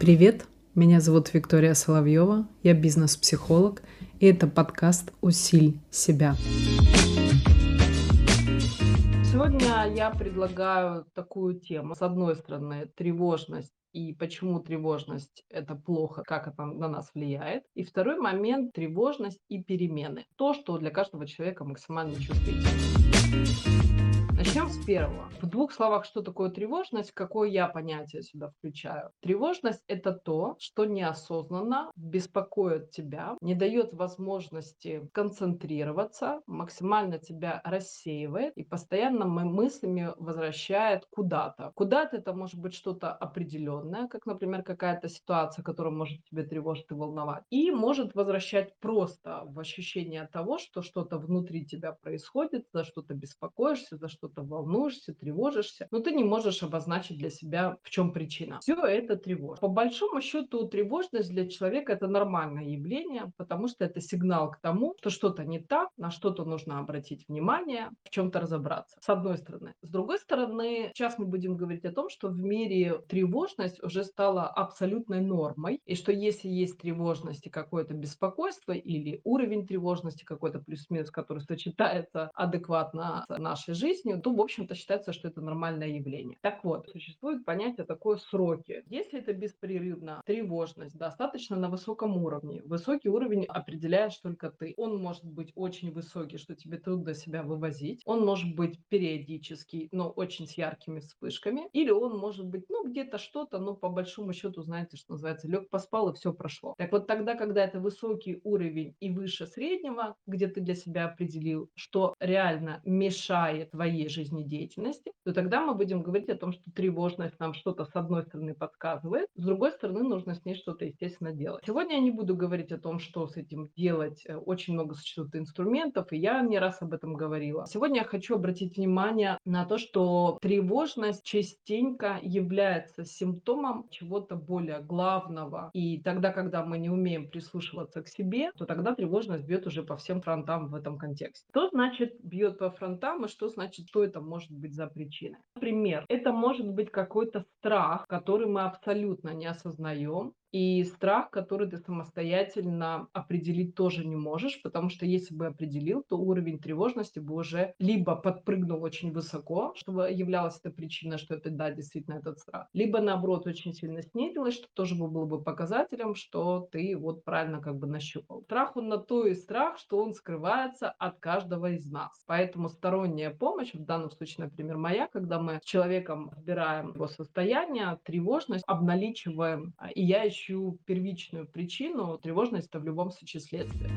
Привет, меня зовут Виктория Соловьева, я бизнес-психолог, и это подкаст «Усиль себя». Я предлагаю такую тему. С одной стороны, тревожность и почему тревожность– это плохо, как это на нас влияет. И второй момент– тревожность и перемены. То, что для каждого человека максимально чувствительно. Начнем с первого. В двух словах, что такое тревожность, какое я понятие сюда включаю. Тревожность – это то, что неосознанно беспокоит тебя, не дает возможности концентрироваться, максимально тебя рассеивает и постоянно мы мыслями возвращает куда-то. Куда-то это может быть что-то определенное, как, например, какая-то ситуация, которая может тебе тревожить и волновать. И может возвращать просто в ощущение того, что что-то внутри тебя происходит, за что-то беспокоишься, за что что-то волнуешься, тревожишься, но ты не можешь обозначить для себя, в чем причина. Все это тревожит. По большому счету, тревожность для человека это нормальное явление, потому что это сигнал к тому, что что-то не так, на что-то нужно обратить внимание, в чем-то разобраться. С одной стороны. С другой стороны, сейчас мы будем говорить о том, что в мире тревожность уже стала абсолютной нормой, и что если есть тревожность и какое-то беспокойство или уровень тревожности какой-то плюс-минус, который сочетается адекватно с нашей жизнью, то, в общем-то, считается, что это нормальное явление. Так вот, существует понятие такое сроки. Если это беспрерывно, тревожность достаточно на высоком уровне, высокий уровень определяешь только ты. Он может быть очень высокий, что тебе трудно себя вывозить. Он может быть периодический, но очень с яркими вспышками. Или он может быть, ну, где-то что-то, но по большому счету, знаете, что называется, лег поспал и все прошло. Так вот тогда, когда это высокий уровень и выше среднего, где ты для себя определил, что реально мешает твоей жизнедеятельности, то тогда мы будем говорить о том, что тревожность нам что-то с одной стороны подсказывает, с другой стороны нужно с ней что-то, естественно, делать. Сегодня я не буду говорить о том, что с этим делать. Э, очень много существует инструментов, и я не раз об этом говорила. Сегодня я хочу обратить внимание на то, что тревожность частенько является симптомом чего-то более главного. И тогда, когда мы не умеем прислушиваться к себе, то тогда тревожность бьет уже по всем фронтам в этом контексте. Что значит бьет по фронтам и что значит, что это может быть за причина. Например, это может быть какой-то страх, который мы абсолютно не осознаем, и страх, который ты самостоятельно определить тоже не можешь, потому что если бы определил, то уровень тревожности бы уже либо подпрыгнул очень высоко, чтобы являлась эта причина, что это да, действительно этот страх, либо наоборот очень сильно снизилось, что тоже было бы показателем, что ты вот правильно как бы нащупал. Страх он на то и страх, что он скрывается от каждого из нас. Поэтому сторонняя помощь, в данном случае, например, моя, когда мы с человеком разбираем его состояние, тревожность, обналичиваем, и я еще ищу первичную причину, тревожность это в любом случае следствие.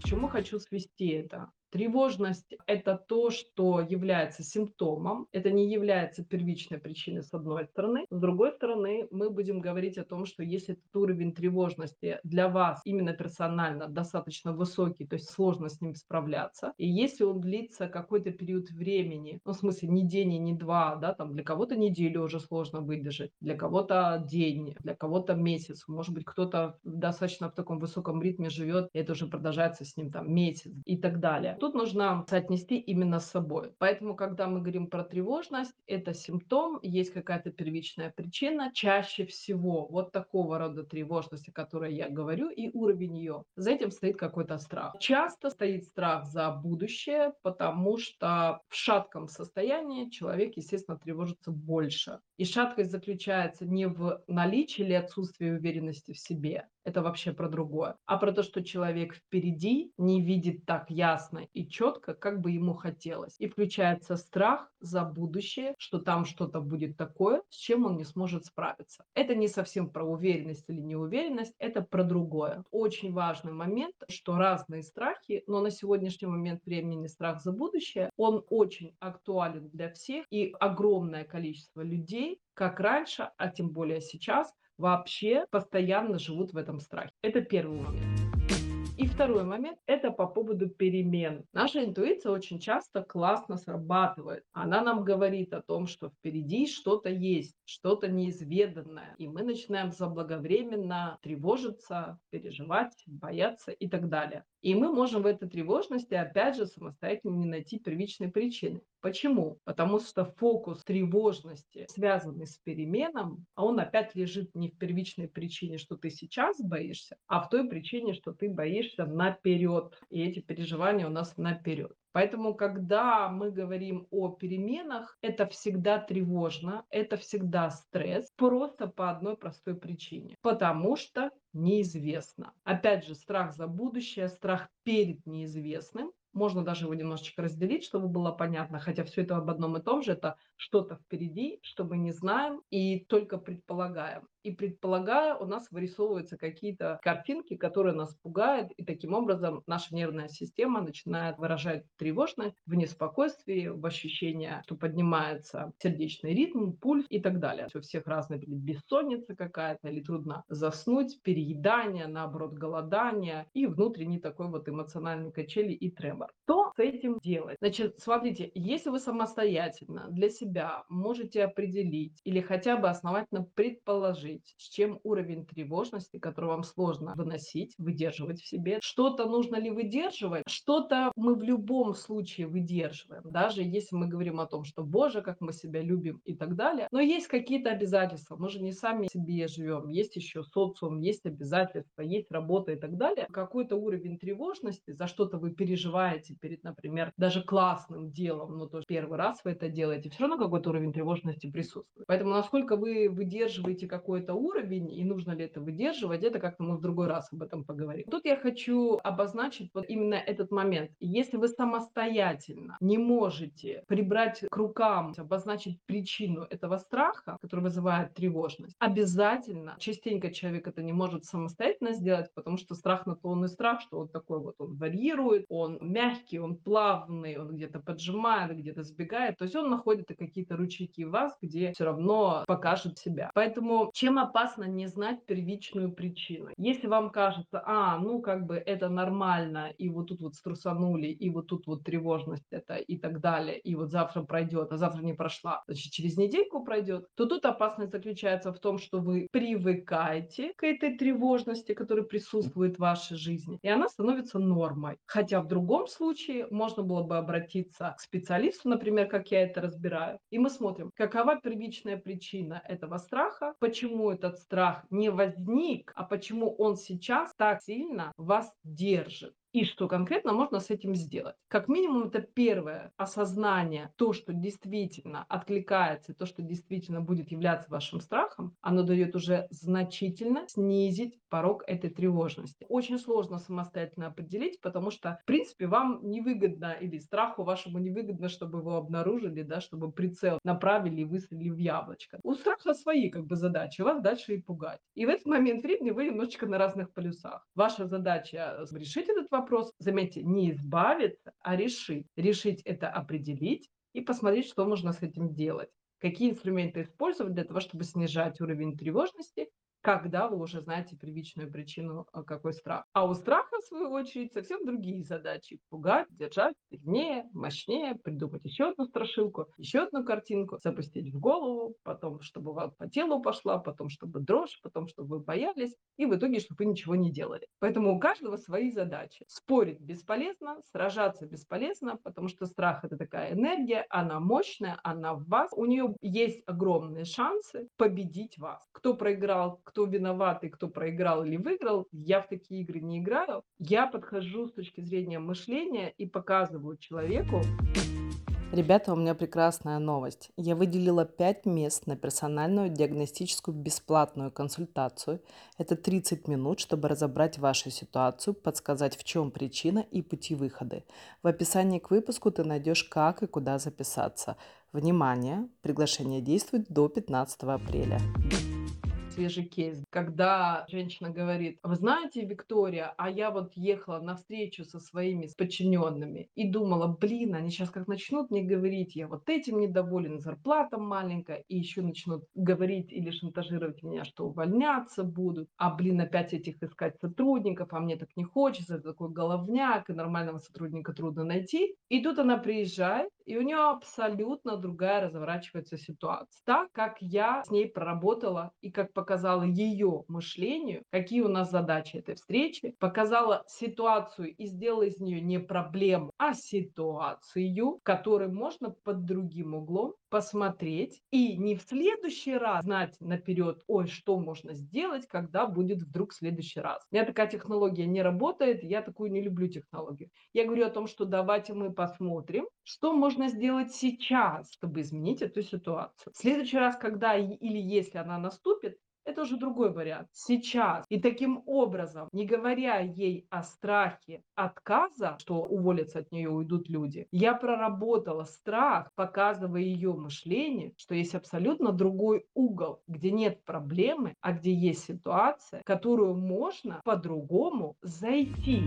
К чему хочу свести это? Тревожность – это то, что является симптомом, это не является первичной причиной с одной стороны. С другой стороны, мы будем говорить о том, что если этот уровень тревожности для вас именно персонально достаточно высокий, то есть сложно с ним справляться, и если он длится какой-то период времени, ну, в смысле, не день и не два, да, там для кого-то неделю уже сложно выдержать, для кого-то день, для кого-то месяц, может быть, кто-то достаточно в таком высоком ритме живет, и это уже продолжается с ним там месяц и так далее. Тут нужно соотнести именно с собой. Поэтому, когда мы говорим про тревожность, это симптом, есть какая-то первичная причина. Чаще всего вот такого рода тревожности, о которой я говорю, и уровень ее, за этим стоит какой-то страх. Часто стоит страх за будущее, потому что в шатком состоянии человек, естественно, тревожится больше. И шаткость заключается не в наличии или отсутствии уверенности в себе, это вообще про другое, а про то, что человек впереди не видит так ясно и четко, как бы ему хотелось. И включается страх за будущее, что там что-то будет такое, с чем он не сможет справиться. Это не совсем про уверенность или неуверенность, это про другое. Очень важный момент, что разные страхи, но на сегодняшний момент времени страх за будущее, он очень актуален для всех, и огромное количество людей, как раньше, а тем более сейчас, вообще постоянно живут в этом страхе. Это первый момент. И второй момент– это по поводу перемен. Наша интуиция очень часто классно срабатывает. Она нам говорит о том, что впереди что-то есть, что-то неизведанное. И мы начинаем заблаговременно тревожиться, переживать, бояться и так далее. И мы можем в этой тревожности, опять же, самостоятельно не найти первичной причины. Почему? Потому что фокус тревожности, связанный с переменом, а он опять лежит не в первичной причине, что ты сейчас боишься, а в той причине, что ты боишься наперед. И эти переживания у нас наперед. Поэтому, когда мы говорим о переменах, это всегда тревожно, это всегда стресс, просто по одной простой причине. Потому что неизвестно. Опять же, страх за будущее, страх перед неизвестным. Можно даже его немножечко разделить, чтобы было понятно, хотя все это об одном и том же, это что-то впереди, что мы не знаем и только предполагаем. И предполагая, у нас вырисовываются какие-то картинки, которые нас пугают, и таким образом наша нервная система начинает выражать тревожность в неспокойствии, в ощущение, что поднимается сердечный ритм, пульс и так далее. У всех разные бессонница какая-то или трудно заснуть, переедание, наоборот, голодание и внутренний такой вот эмоциональный качели и тремор. Что с этим делать? Значит, смотрите, если вы самостоятельно для себя можете определить или хотя бы основательно предположить, предложить, с чем уровень тревожности, который вам сложно выносить, выдерживать в себе. Что-то нужно ли выдерживать, что-то мы в любом случае выдерживаем, даже если мы говорим о том, что Боже, как мы себя любим и так далее. Но есть какие-то обязательства, мы же не сами себе живем, есть еще социум, есть обязательства, есть работа и так далее. Какой-то уровень тревожности, за что-то вы переживаете перед, например, даже классным делом, но тоже первый раз вы это делаете, все равно какой-то уровень тревожности присутствует. Поэтому насколько вы выдерживаете какой какой-то уровень, и нужно ли это выдерживать, это как-то мы в другой раз об этом поговорим. Тут я хочу обозначить вот именно этот момент. Если вы самостоятельно не можете прибрать к рукам, обозначить причину этого страха, который вызывает тревожность, обязательно, частенько человек это не может самостоятельно сделать, потому что страх на то он и страх, что он такой вот, он варьирует, он мягкий, он плавный, он где-то поджимает, где-то сбегает, то есть он находит какие-то ручейки в вас, где все равно покажет себя. Поэтому чем чем опасно не знать первичную причину? Если вам кажется, а, ну как бы это нормально, и вот тут вот струсанули, и вот тут вот тревожность это и так далее, и вот завтра пройдет, а завтра не прошла, значит через недельку пройдет, то тут опасность заключается в том, что вы привыкаете к этой тревожности, которая присутствует в вашей жизни, и она становится нормой. Хотя в другом случае можно было бы обратиться к специалисту, например, как я это разбираю, и мы смотрим, какова первичная причина этого страха, почему почему этот страх не возник, а почему он сейчас так сильно вас держит и что конкретно можно с этим сделать. Как минимум, это первое осознание, то, что действительно откликается, то, что действительно будет являться вашим страхом, оно дает уже значительно снизить порог этой тревожности. Очень сложно самостоятельно определить, потому что, в принципе, вам невыгодно или страху вашему невыгодно, чтобы его обнаружили, да, чтобы прицел направили и выстрелили в яблочко. У страха свои как бы задачи, вас дальше и пугать. И в этот момент времени вы немножечко на разных полюсах. Ваша задача решить этот вопрос, вопрос, заметьте, не избавиться, а решить. Решить это определить и посмотреть, что можно с этим делать. Какие инструменты использовать для того, чтобы снижать уровень тревожности когда вы уже знаете первичную причину, а, какой страх. А у страха, в свою очередь, совсем другие задачи. Пугать, держать сильнее, мощнее, придумать еще одну страшилку, еще одну картинку, запустить в голову, потом, чтобы вам по телу пошла, потом, чтобы дрожь, потом, чтобы вы боялись, и в итоге, чтобы вы ничего не делали. Поэтому у каждого свои задачи. Спорить бесполезно, сражаться бесполезно, потому что страх – это такая энергия, она мощная, она в вас, у нее есть огромные шансы победить вас. Кто проиграл, кто виноват и кто проиграл или выиграл, я в такие игры не играю. Я подхожу с точки зрения мышления и показываю человеку, Ребята, у меня прекрасная новость. Я выделила 5 мест на персональную диагностическую бесплатную консультацию. Это 30 минут, чтобы разобрать вашу ситуацию, подсказать, в чем причина и пути выхода. В описании к выпуску ты найдешь, как и куда записаться. Внимание! Приглашение действует до 15 апреля свежий кейс, когда женщина говорит, вы знаете, Виктория, а я вот ехала на встречу со своими подчиненными и думала, блин, они сейчас как начнут мне говорить, я вот этим недоволен, зарплата маленькая, и еще начнут говорить или шантажировать меня, что увольняться будут, а, блин, опять этих искать сотрудников, а мне так не хочется, это такой головняк, и нормального сотрудника трудно найти. И тут она приезжает, и у нее абсолютно другая разворачивается ситуация. Так, как я с ней проработала и как показала ее мышлению, какие у нас задачи этой встречи, показала ситуацию и сделала из нее не проблему, а ситуацию, которую можно под другим углом посмотреть и не в следующий раз знать наперед, ой, что можно сделать, когда будет вдруг в следующий раз. У меня такая технология не работает, я такую не люблю технологию. Я говорю о том, что давайте мы посмотрим, что можно сделать сейчас, чтобы изменить эту ситуацию. В следующий раз, когда или если она наступит, это уже другой вариант. Сейчас. И таким образом, не говоря ей о страхе отказа, что уволятся от нее, уйдут люди, я проработала страх, показывая ее мышление, что есть абсолютно другой угол, где нет проблемы, а где есть ситуация, которую можно по-другому зайти.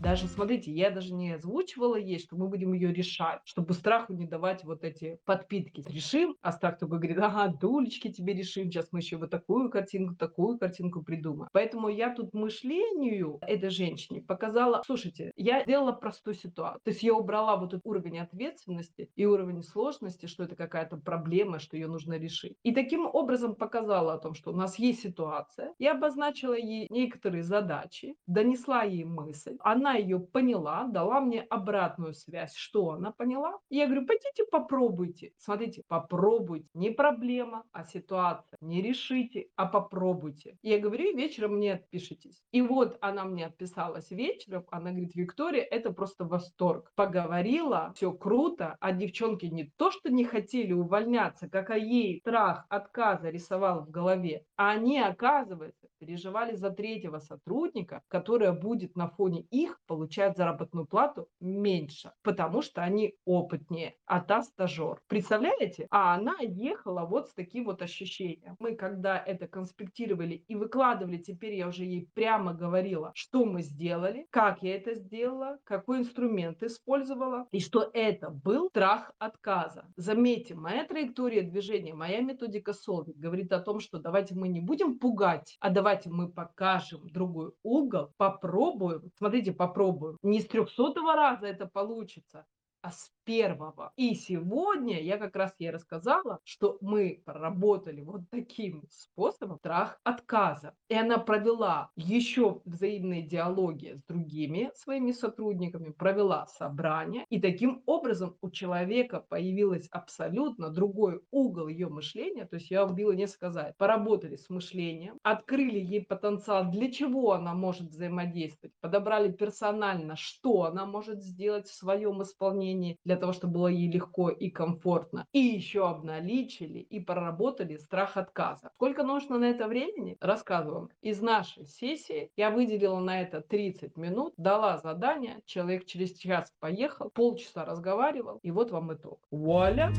Даже, смотрите, я даже не озвучивала ей, что мы будем ее решать, чтобы страху не давать вот эти подпитки. Решим, а страх только говорит, ага, дулечки тебе решим, сейчас мы еще вот такую картинку, такую картинку придумаем. Поэтому я тут мышлению этой женщине показала, слушайте, я сделала простую ситуацию. То есть я убрала вот этот уровень ответственности и уровень сложности, что это какая-то проблема, что ее нужно решить. И таким образом показала о том, что у нас есть ситуация. Я обозначила ей некоторые задачи, донесла ей мысль. Она она ее поняла, дала мне обратную связь, что она поняла. И я говорю, пойдите попробуйте. Смотрите, попробуйте. Не проблема, а ситуация. Не решите, а попробуйте. И я говорю, вечером мне отпишитесь. И вот она мне отписалась вечером. Она говорит, Виктория, это просто восторг. Поговорила, все круто, а девчонки не то, что не хотели увольняться, как о ей страх отказа рисовал в голове, а они, оказывается, переживали за третьего сотрудника, которая будет на фоне их получать заработную плату меньше, потому что они опытнее, а та стажер. Представляете? А она ехала вот с таким вот ощущением. Мы когда это конспектировали и выкладывали, теперь я уже ей прямо говорила, что мы сделали, как я это сделала, какой инструмент использовала, и что это был страх отказа. Заметьте, моя траектория движения, моя методика Солвик говорит о том, что давайте мы не будем пугать, а давайте мы покажем другой угол, попробуем. Смотрите, попробуем. Не с трехсотого раза это получится, а с первого. И сегодня я как раз ей рассказала, что мы проработали вот таким способом страх отказа. И она провела еще взаимные диалоги с другими своими сотрудниками, провела собрание. И таким образом у человека появилось абсолютно другой угол ее мышления. То есть я убила не сказать. Поработали с мышлением, открыли ей потенциал, для чего она может взаимодействовать, подобрали персонально, что она может сделать в своем исполнении для того, чтобы было ей легко и комфортно. И еще обналичили и проработали страх отказа. Сколько нужно на это времени? Рассказываем. Из нашей сессии я выделила на это 30 минут, дала задание, человек через час поехал, полчаса разговаривал, и вот вам итог. Вуаля!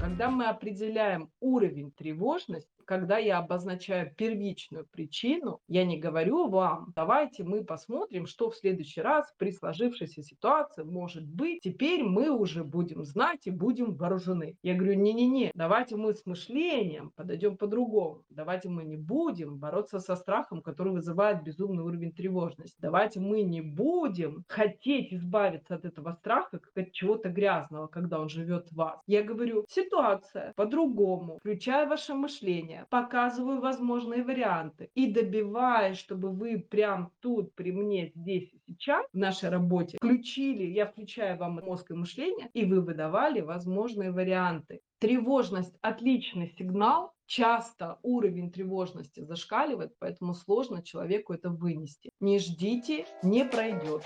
Когда мы определяем уровень тревожности, когда я обозначаю первичную причину, я не говорю вам, давайте мы посмотрим, что в следующий раз при сложившейся ситуации может быть. Теперь мы уже будем знать и будем вооружены. Я говорю, не-не-не, давайте мы с мышлением подойдем по-другому. Давайте мы не будем бороться со страхом, который вызывает безумный уровень тревожности. Давайте мы не будем хотеть избавиться от этого страха, как от чего-то грязного, когда он живет в вас. Я говорю, ситуация по-другому, включая ваше мышление, решения, показываю возможные варианты и добиваюсь, чтобы вы прям тут при мне здесь и сейчас в нашей работе включили, я включаю вам мозг и мышление, и вы выдавали возможные варианты. Тревожность – отличный сигнал, часто уровень тревожности зашкаливает, поэтому сложно человеку это вынести. Не ждите, не пройдет.